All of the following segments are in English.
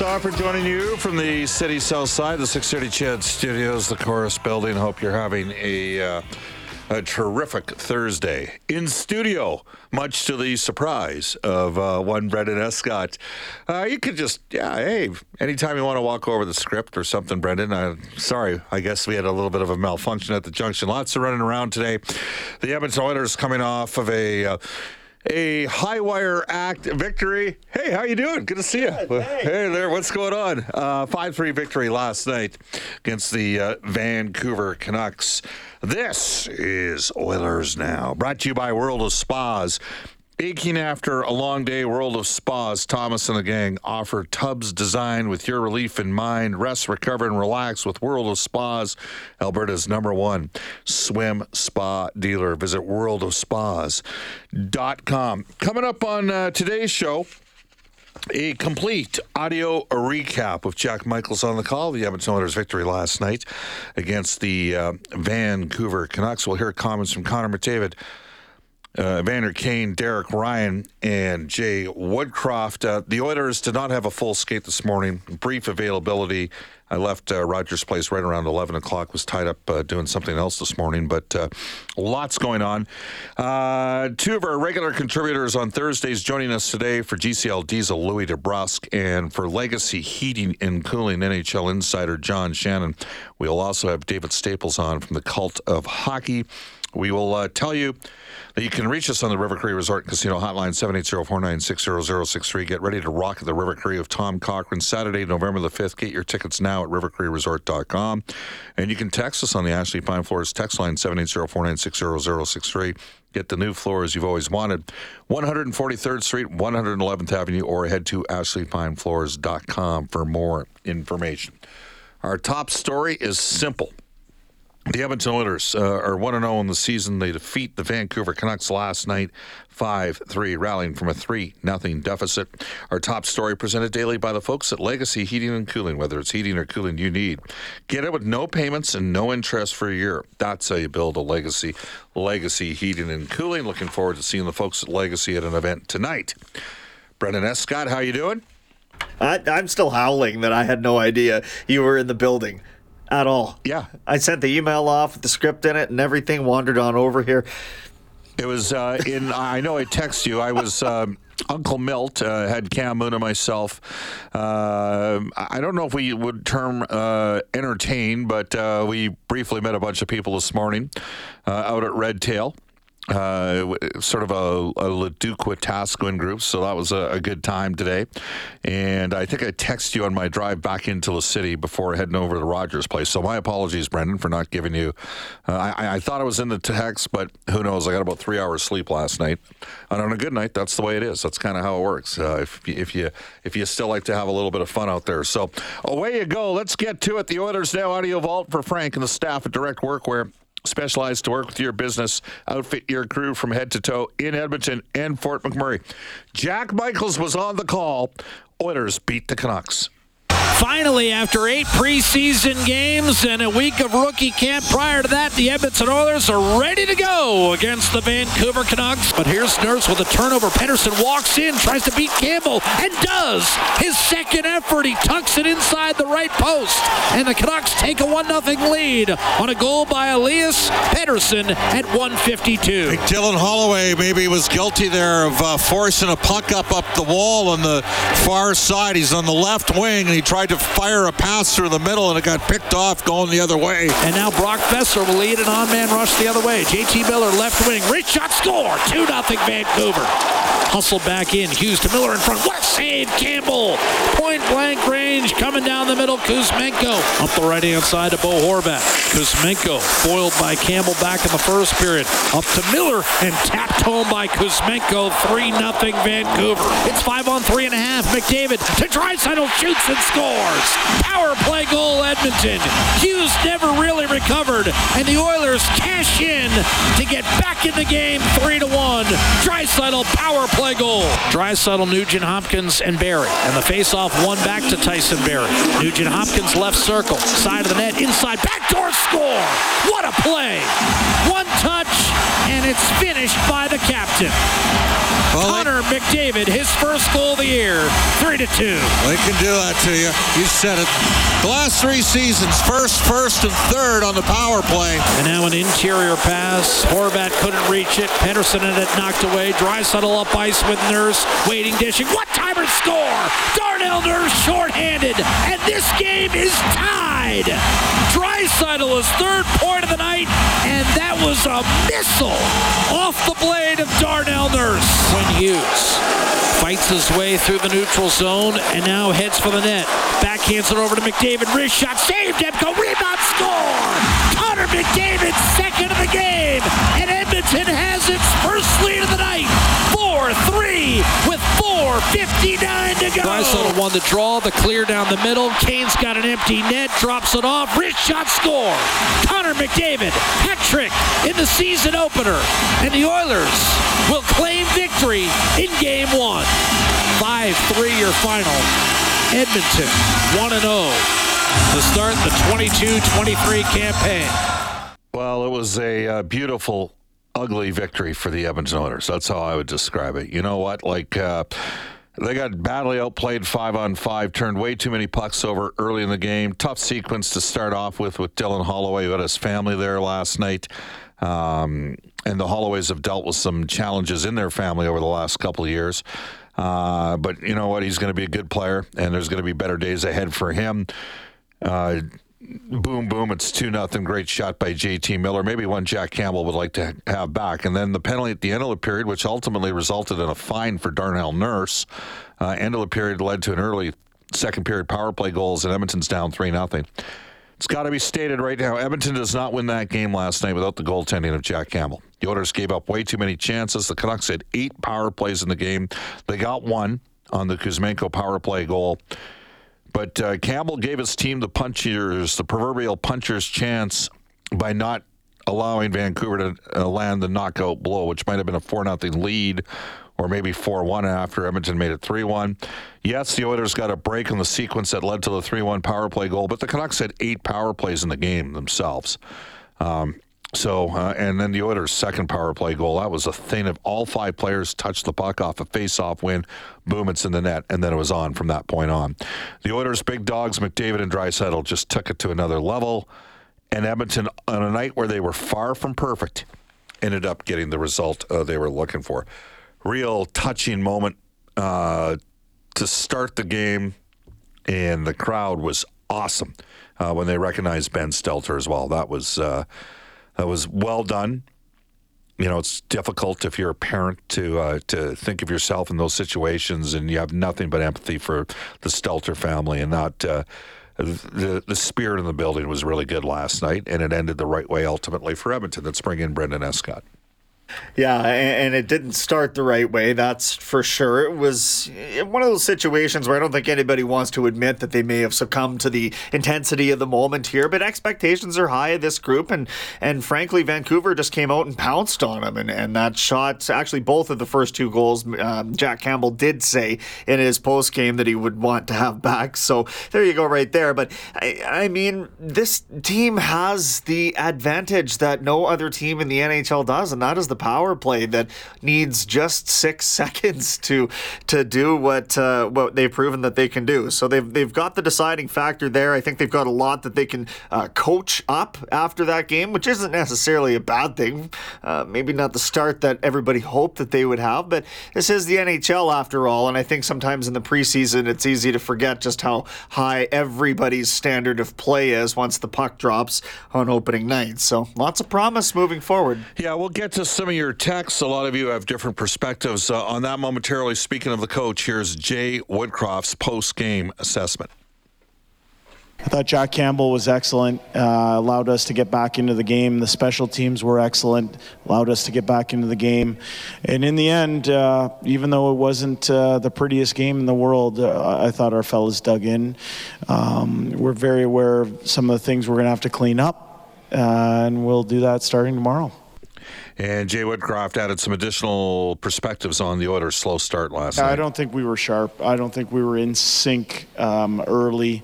Stauffer joining you from the city south side, the 630 CHED Studios, the Corus Building. Hope you're having a uh, a terrific Thursday in studio, much to the surprise of uh, one Brendan Escott. Uh, you could just, yeah, hey, anytime you want to walk over the script or something, Brendan. Uh, sorry, I guess we had a little bit of a malfunction at the junction. Lots of running around today. The Edmonton Oilers coming off of a. A high wire act victory. Hey, how you doing? Good to see you. hey there, what's going on? Uh, Five three victory last night against the uh, Vancouver Canucks. This is Oilers now, brought to you by World of Spas. Aching after a long day, World of Spas, Thomas and the gang offer tubs designed with your relief in mind. Rest, recover, and relax with World of Spas, Alberta's number one swim spa dealer. Visit worldofspas.com. Coming up on uh, today's show, a complete audio recap of Jack Michaels on the call. The Edmonton Oilers' victory last night against the uh, Vancouver Canucks. We'll hear comments from Connor McDavid uh, Vander Kane, Derek Ryan, and Jay Woodcroft. Uh, the Oilers did not have a full skate this morning. Brief availability. I left uh, Rogers Place right around 11 o'clock. Was tied up uh, doing something else this morning, but uh, lots going on. Uh, two of our regular contributors on Thursdays joining us today for GCL Diesel, Louie DeBrusk, and for Legacy Heating and Cooling, NHL insider John Shannon. We'll also have David Staples on from the Cult of Hockey. We will uh, tell you that you can reach us on the River Cree Resort Casino Hotline 780-496-0063. Get ready to rock at the River Cree of Tom Cochrane Saturday, November the 5th. Get your tickets now at rivercreeresort.com. And you can text us on the Ashley Fine Floors text line 780-496-0063. Get the new floors you've always wanted. 143rd Street, 111th Avenue, or head to ashleyfinefloors.com for more information. Our top story is simple. The Edmonton Oilers uh, are 1 0 in the season. They defeat the Vancouver Canucks last night 5 3, rallying from a 3 0 deficit. Our top story presented daily by the folks at Legacy Heating and Cooling, whether it's heating or cooling you need. Get it with no payments and no interest for a year. That's how you build a legacy. Legacy Heating and Cooling. Looking forward to seeing the folks at Legacy at an event tonight. Brendan Escott, how you doing? I, I'm still howling that I had no idea you were in the building at all. Yeah. I sent the email off with the script in it and everything, wandered on over here. It was uh, in. I know I text you. I was. Um, Uncle Milt uh, had Cam Moon and myself. Uh, I don't know if we would term uh, entertain, but uh, we briefly met a bunch of people this morning uh, out at Red Tail uh, sort of a, a Leduc Wetaskiwin group, so that was a, a, good time today. And I think I texted you on my drive back into the city before heading over to Rogers Place. So my apologies, Brendan, for not giving you. Uh, I, I, thought I was in the text, but who knows? I got about three hours sleep last night, and on a good night, that's the way it is. That's kind of how it works. Uh, if, if you if you still like to have a little bit of fun out there, so away you go. Let's get to it. The Oilers now audio vault for Frank and the staff at Direct Workwear specialized to work with your business, outfit your crew from head to toe in Edmonton and Fort McMurray. Jack Michaels was on the call. Oilers beat the Canucks. Finally, after eight preseason games and a week of rookie camp prior to that, the Edmonton Oilers are ready to go against the Vancouver Canucks. But here's Nurse with a turnover. Pettersson walks in, tries to beat Campbell, and does. His second effort, he tucks it inside the right post. And the Canucks take a 1 0 lead on a goal by Elias Pettersson at 152. Dylan Holloway maybe was guilty there of uh, forcing a puck up up the wall on the far side. He's on the left wing, and he tried to fire a pass through the middle, and it got picked off going the other way. And now Brock Boeser will lead an on-man rush the other way. JT Miller left wing, reach shot, score, 2 0 Vancouver. Hustled back in. Hughes to Miller in front. What save, Campbell. Point blank range coming down the middle. Kuzmenko up the right hand side to Bo Horvat. Kuzmenko foiled by Campbell back in the first period. Up to Miller and tapped home by Kuzmenko. 3 0 Vancouver. It's 5 on 3 and a half. McDavid to Draisaitl shoots and scores. Power play goal Edmonton. Hughes never really recovered and the Oilers cash in to get back in the game 3 to 1. Draisaitl power play goal. Draisaitl, Nugent Hopkins and Barrie. And the face-off one back to Tyson Barrie. Nugent Hopkins left circle, side of the net, inside, backdoor score. What a play. One touch and it's finished by the captain. Well, they- Connor McDavid, his first goal of the year, 3 to 2. They can do that to you. You said it. The last three seasons, first, first, and third on the power play. And now an interior pass. Horvat couldn't reach it. Pettersson had it knocked away. Draisaitl up with Nurse. Waiting, dishing. What timer score? Darnell Nurse shorthanded. And this game is tied. Draisaitl is third point of the night. And that was a missile off the blade of Darnell Nurse. Quinn Hughes fights his way through the neutral zone and now heads for the net. Backhands it over to McDavid. Wrist shot saved. Demko rebound score. McDavid second of the game. And Edmonton has its first lead of the night. 4-3 with 4.59 to go. Draisaitl won the draw. The clear down the middle. Kane's got an empty net. Drops it off. Wrist shot score. Connor McDavid. Hat trick in the season opener. And the Oilers will claim victory in game one. 5-3 your final. Edmonton 1-0 to start the 22-23 campaign. Well, it was a uh, beautiful, ugly victory for the Oilers. That's how I would describe it. You know what? Like, uh, they got badly outplayed five on five, turned way too many pucks over early in the game. Tough sequence to start off with with Dylan Holloway, who had his family there last night. Um, and the Holloways have dealt with some challenges in their family over the last couple of years. Uh, but you know what? He's going to be a good player, and there's going to be better days ahead for him. Uh, boom, boom. It's 2 nothing. Great shot by JT Miller. Maybe one Jack Campbell would like to have back. And then the penalty at the end of the period, which ultimately resulted in a fine for Darnell Nurse. Uh, end of the period led to an early second period power play goals, and Edmonton's down 3 nothing. It's got to be stated right now Edmonton does not win that game last night without the goaltending of Jack Campbell. The Oilers gave up way too many chances. The Canucks had eight power plays in the game. They got one on the Kuzmenko power play goal. But uh, Campbell gave his team the punchers, the proverbial puncher's chance by not allowing Vancouver to uh, land the knockout blow, which might have been a 4 0 lead or maybe 4 1 after Edmonton made it 3 1. Yes, the Oilers got a break in the sequence that led to the 3 1 power play goal, but the Canucks had eight power plays in the game themselves. Um, so, uh, and then the Oilers' second power play goal, that was a thing of all five players touched the puck off a face-off win. Boom, it's in the net, and then it was on from that point on. The Oilers' big dogs, McDavid and Draisaitl, just took it to another level. And Edmonton, on a night where they were far from perfect, ended up getting the result uh, they were looking for. Real touching moment uh, to start the game, and the crowd was awesome uh, when they recognized Ben Stelter as well. That was uh, that was well done. You know, it's difficult if you're a parent to uh, to think of yourself in those situations, and you have nothing but empathy for the Stelter family, and not. Uh, the the spirit in the building was really good last night, and it ended the right way ultimately for Edmonton. Let's bring in Brendan Escott. Yeah, and, it didn't start the right way, that's for sure. It was one of those situations where I don't think anybody wants to admit that they may have succumbed to the intensity of the moment here, but expectations are high of this group, and and frankly, Vancouver just came out and pounced on them, and, and that shot, actually, both of the first two goals, um, Jack Campbell did say in his post game that he would want to have back. So there you go, right there. But I, I mean, this team has the advantage that no other team in the NHL does, and that is the power play that needs just six seconds to to do what uh, what they've proven that they can do. So they've they've got the deciding factor there. I think they've got a lot that they can uh, coach up after that game, which isn't necessarily a bad thing. Uh, maybe not the start that everybody hoped that they would have, but this is the NHL after all, and I think sometimes in the preseason it's easy to forget just how high everybody's standard of play is once the puck drops on opening night. So lots of promise moving forward. Yeah, we'll get to some of your texts. A lot of you have different perspectives uh, on that momentarily. Speaking of the coach, here's Jay Woodcroft's post game assessment. I thought Jack Campbell was excellent, uh, allowed us to get back into the game. The special teams were excellent, allowed us to get back into the game. And in the end, uh, even though it wasn't uh, the prettiest game in the world, uh, I thought our fellas dug in. Um, we're very aware of some of the things we're going to have to clean up, uh, and we'll do that starting tomorrow. And Jay Woodcroft added some additional perspectives on the Oilers' slow start last I night. I don't think we were sharp. I don't think we were in sync um, early.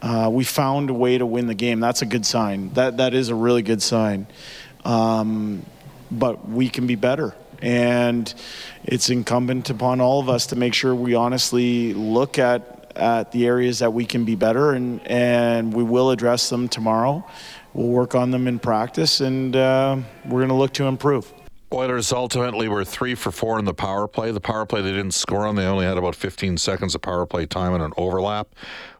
Uh, we found a way to win the game. That's a good sign. That that is a really good sign. Um, but we can be better, and it's incumbent upon all of us to make sure we honestly look at at the areas that we can be better, and and we will address them tomorrow. We'll work on them in practice, and uh, we're going to look to improve. Oilers ultimately were three for four in the power play. The power play they didn't score on, they only had about 15 seconds of power play time and an overlap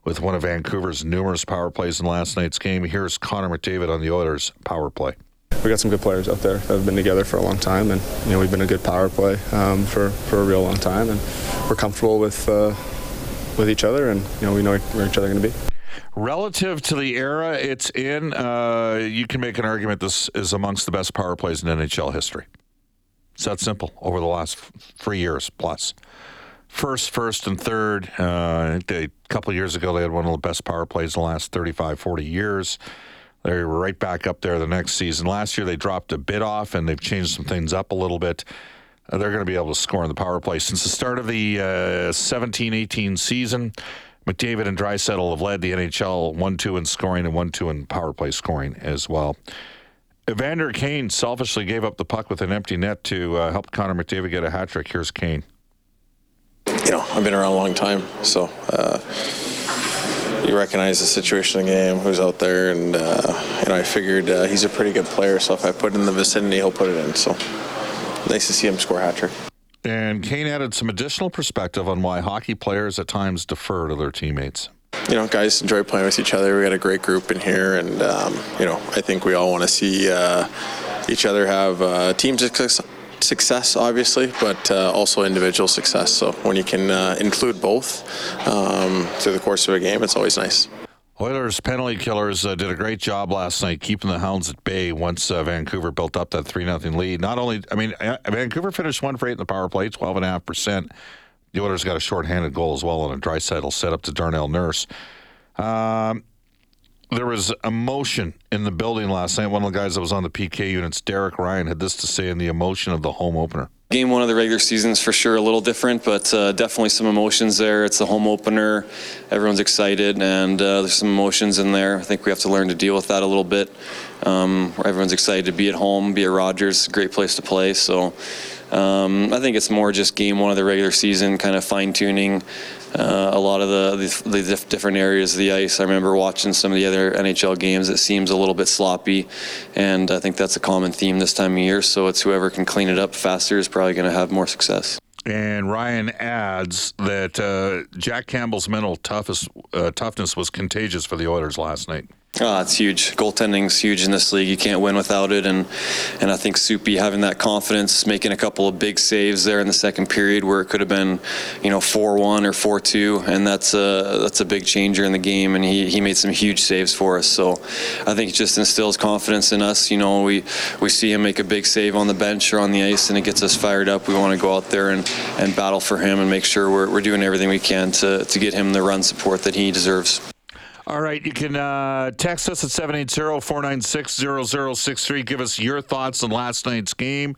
with one of Vancouver's numerous power plays in last night's game. Here's Connor McDavid on the Oilers' power play. We got some good players out there that have been together for a long time, and you know we've been a good power play um, for for a real long time, and we're comfortable with uh, with each other, and you know we know where each other are going to be. Relative to the era it's in, uh, you can make an argument this is amongst the best power plays in NHL history. It's that simple over the last three years plus. First, first, and third. Uh, they, a couple years ago, they had one of the best power plays in the last 35, 40 years. They were right back up there the next season. Last year, they dropped a bit off and they've changed some things up a little bit. Uh, they're going to be able to score in the power play. Since the start of the 17 18 season, McDavid and Draisaitl have led the NHL 1 2 in scoring and 1 2 in power play scoring as well. Evander Kane selfishly gave up the puck with an empty net to uh, help Connor McDavid get a hat trick. Here's Kane. You know, I've been around a long time, so uh, you recognize the situation of the game, who's out there, and uh, you know, I figured uh, he's a pretty good player, so if I put in the vicinity, he'll put it in. So nice to see him score a hat trick. And Kane added some additional perspective on why hockey players at times defer to their teammates. You know, guys enjoy playing with each other. We got a great group in here, and um, you know, I think we all want to see uh, each other have uh, team success, success, obviously, but uh, also individual success. So when you can uh, include both um, through the course of a game, it's always nice. Oilers penalty killers uh, did a great job last night keeping the Hounds at bay once uh, Vancouver built up that 3 0 lead. Not only, I mean, uh, Vancouver finished 1 for 8 in the power play, 12.5%. The Oilers got a shorthanded goal as well on a Draisaitl set up to Darnell Nurse. Um, there was emotion in the building last night. One of the guys that was on the PK units, Derek Ryan, had this to say in the emotion of the home opener. Game one of the regular season is for sure a little different, but uh, definitely some emotions there. It's the home opener. Everyone's excited, and uh, there's some emotions in there. I think we have to learn to deal with that a little bit. Um, everyone's excited to be at home, be at Rogers, great place to play. So um, I think it's more just game one of the regular season, kind of fine tuning. Uh, a lot of the, the, the different areas of the ice. I remember watching some of the other NHL games. It seems a little bit sloppy, and I think that's a common theme this time of year. So it's whoever can clean it up faster is probably going to have more success. And Ryan adds that uh, Jack Campbell's mental toughest, uh, toughness was contagious for the Oilers last night. Oh, it's huge. Goaltending's huge in this league. You can't win without it, and and I think Soupy having that confidence, making a couple of big saves there in the second period where it could have been, you know, four one or four two, and that's a that's a big changer in the game. And he, he made some huge saves for us. So I think it just instills confidence in us. You know, we we see him make a big save on the bench or on the ice, and it gets us fired up. We want to go out there and, and battle for him and make sure we're, we're doing everything we can to to get him the run support that he deserves. All right, you can uh, text us at 780-496-0063. Give us your thoughts on last night's game.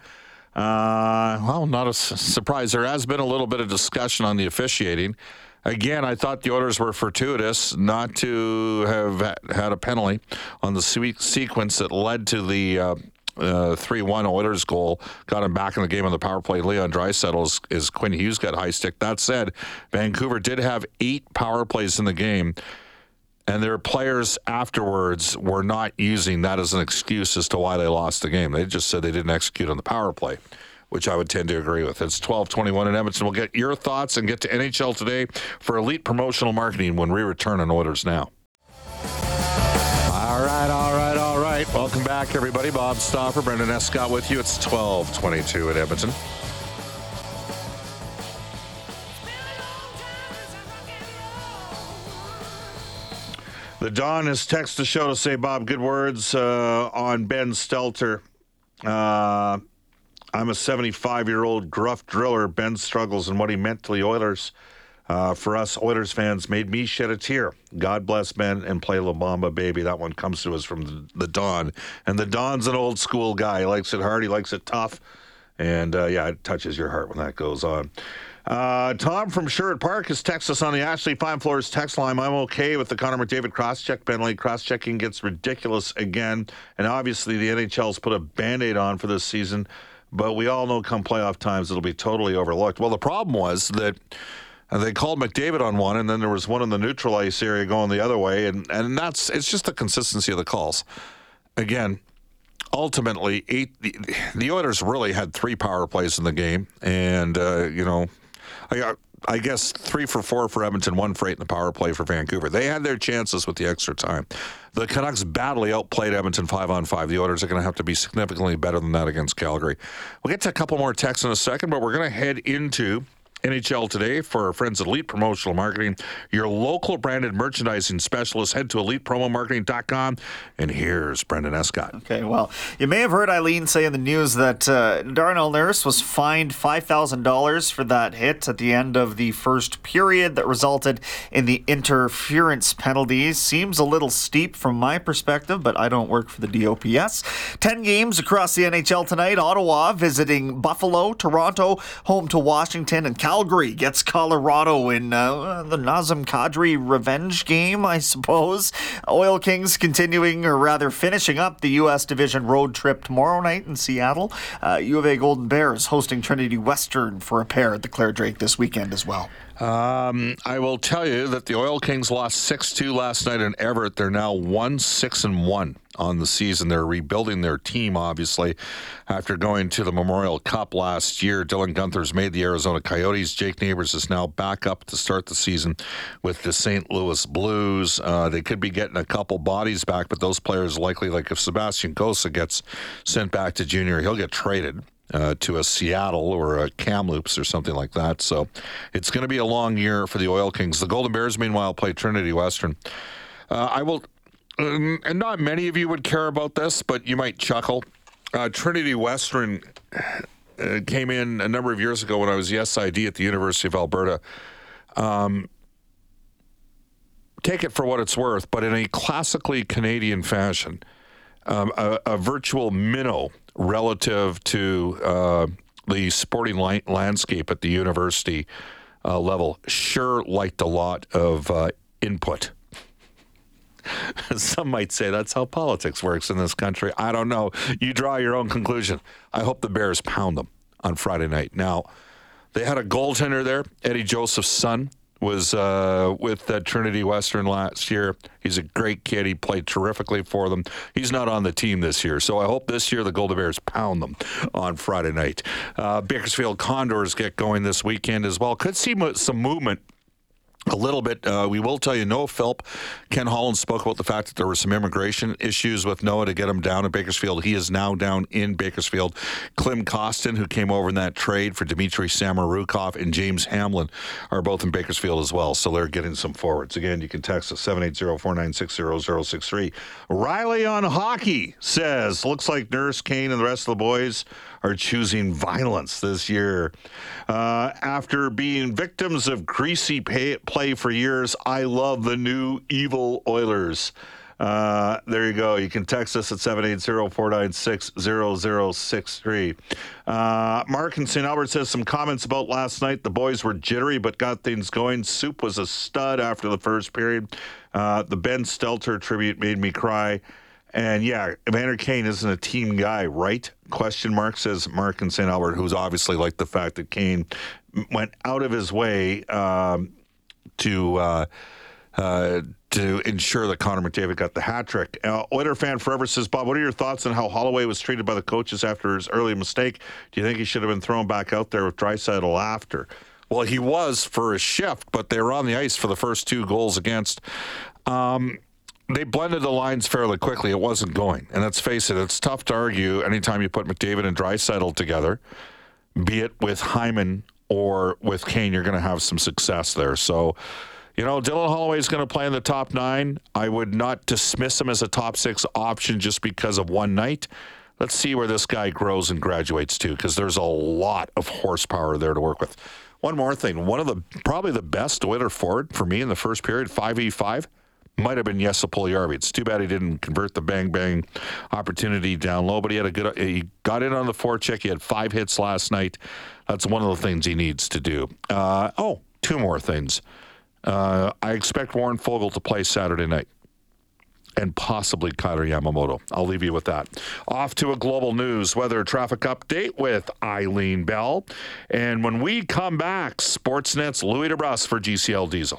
Uh, well, not a s- surprise. There has been a little bit of discussion on the officiating. Again, I thought the Oilers were fortuitous not to have had a penalty on the swe- sequence that led to the uh, uh, 3-1 Oilers goal. Got him back in the game on the power play. Leon Draisaitl is, is Quinn Hughes got high stick. That said, Vancouver did have eight power plays in the game. And their players afterwards were not using that as an excuse as to why they lost the game. They just said they didn't execute on the power play, which I would tend to agree with. It's 1221 in Edmonton. We'll get your thoughts and get to NHL today for elite promotional marketing when we return on Oilers Now. All right, all right, all right. Welcome back, everybody. Bob Stauffer, Brendan Escott with you. It's 1222 at Edmonton. The Don has texted the show to say, Bob, good words uh, on Ben Stelter. Uh, I'm a 75 year old gruff driller. Ben struggles and what he meant to the Oilers. Uh, for us Oilers fans, made me shed a tear. God bless Ben and play La Bamba Baby. That one comes to us from the, the Don. And the Don's an old school guy. He likes it hard, he likes it tough. And uh, yeah, it touches your heart when that goes on. Uh, Tom from Sherwood Park texted us on the Ashley Fine Floors text line. I'm okay with the Connor McDavid cross check penalty. Cross checking gets ridiculous again. And obviously, the NHL's put a band aid on for this season. But we all know come playoff times, it'll be totally overlooked. Well, the problem was that. They called McDavid on one, and then there was one in the neutral ice area going the other way, and and that's it's just the consistency of the calls. Again, ultimately, eight the, the Oilers really had three power plays in the game, and uh, you know, I I guess three for four for Edmonton, one for eight in the power play for Vancouver. They had their chances with the extra time. The Canucks badly outplayed Edmonton five on five. The Oilers are going to have to be significantly better than that against Calgary. We'll get to a couple more texts in a second, but we're going to head into NHL today for our friends at Elite Promotional Marketing, your local branded merchandising specialist. Head to elitepromomarketing.com. And here's Brendan Escott. Okay, well, you may have heard Eileen say in the news that uh, Darnell Nurse was fined $5,000 for that hit at the end of the first period that resulted in the interference penalty. Seems a little steep from my perspective, but I don't work for the DOPS. 10 games across the NHL tonight. Ottawa visiting Buffalo, Toronto, home to Washington, and Calgary gets Colorado in uh, the Nazem Kadri revenge game, I suppose. Oil Kings continuing, or rather finishing up the U.S. Division road trip tomorrow night in Seattle. Uh, U of A Golden Bears hosting Trinity Western for a pair at the Clare Drake this weekend as well. Um, I will tell you that the Oil Kings lost 6 2 last night in Everett. They're now 1 6 and 1 on the season. They're rebuilding their team, obviously, after going to the Memorial Cup last year. Dylan Guenther's made the Arizona Coyotes. Jake Neighbours is now back up to start the season with the St. Louis Blues. Uh, they could be getting a couple bodies back, but those players likely, like if Sebastian Cossa gets sent back to junior, he'll get traded uh, to a Seattle or a Kamloops or something like that. So it's going to be a long year for the Oil Kings. The Golden Bears, meanwhile, play Trinity Western. Uh, I will, um, and not many of you would care about this, but you might chuckle. Uh, Trinity Western uh, came in a number of years ago when I was the SID at the University of Alberta. Um, take it for what it's worth, but in a classically Canadian fashion, um, a, a virtual minnow relative to uh, the sporting li- landscape at the university uh, level sure liked a lot of uh, input. Some might say that's how politics works in this country. I don't know. You draw your own conclusion. I hope the Bears pound them on Friday night. Now, they had a goaltender there, Eddie Joseph's son was uh, with uh, Trinity Western last year. He's a great kid. He played terrifically for them. He's not on the team this year, so I hope this year the Golden Bears pound them on Friday night. Uh, Bakersfield Condors get going this weekend as well. Could see some movement a little bit. Uh, we will tell you, Noah Philp, Ken Holland spoke about the fact that there were some immigration issues with Noah to get him down in Bakersfield. He is now down in Bakersfield. Klim Kostin, who came over in that trade for Dmitry Samorukov, and James Hamblin are both in Bakersfield as well. So they're getting some forwards. Again, you can text us 780-496-0063. Riley on hockey says, looks like Nurse, Kane, and the rest of the boys are choosing violence this year. Uh, after being victims of greasy pay- play for years, I love the new evil Oilers. Uh, there you go. You can text us at 780-496-0063. Uh, Mark in St. Albert says some comments about last night. The boys were jittery, but got things going. Soup was a stud after the first period. Uh, the Ben Stelter tribute made me cry. And yeah, Evander Kane isn't a team guy, right? Question mark says Mark in St. Albert, who's obviously like the fact that Kane went out of his way um, to uh, uh, to ensure that Connor McDavid got the hat trick. Uh, Oiler fan forever says, Bob, what are your thoughts on how Holloway was treated by the coaches after his early mistake? Do you think he should have been thrown back out there with Draisaitl after? Well, he was for a shift, but they were on the ice for the first two goals against. Um, they blended the lines fairly quickly. It wasn't going. And let's face it, it's tough to argue anytime you put McDavid and Draisaitl together, be it with Hyman or with Kane, you're going to have some success there. So, you know, Dylan Holloway is going to play in the top nine. I would not dismiss him as a top six option just because of one night. Let's see where this guy grows and graduates to, because there's a lot of horsepower there to work with. One more thing. One of the probably the best Oiler forward for me in the first period, 5v5, might have been Jesse Puljujarvi. It's too bad he didn't convert the bang bang opportunity down low, but he had a good. He got in on the forecheck. He had five hits last night. That's one of the things he needs to do. Uh, oh, two more things. Uh, I expect Warren Foegele to play Saturday night. And possibly Kailer Yamamoto. I'll leave you with that. Off to a global news weather traffic update with Eileen Bell. And when we come back, Sportsnet's Louie DeBrusk for GCL Diesel.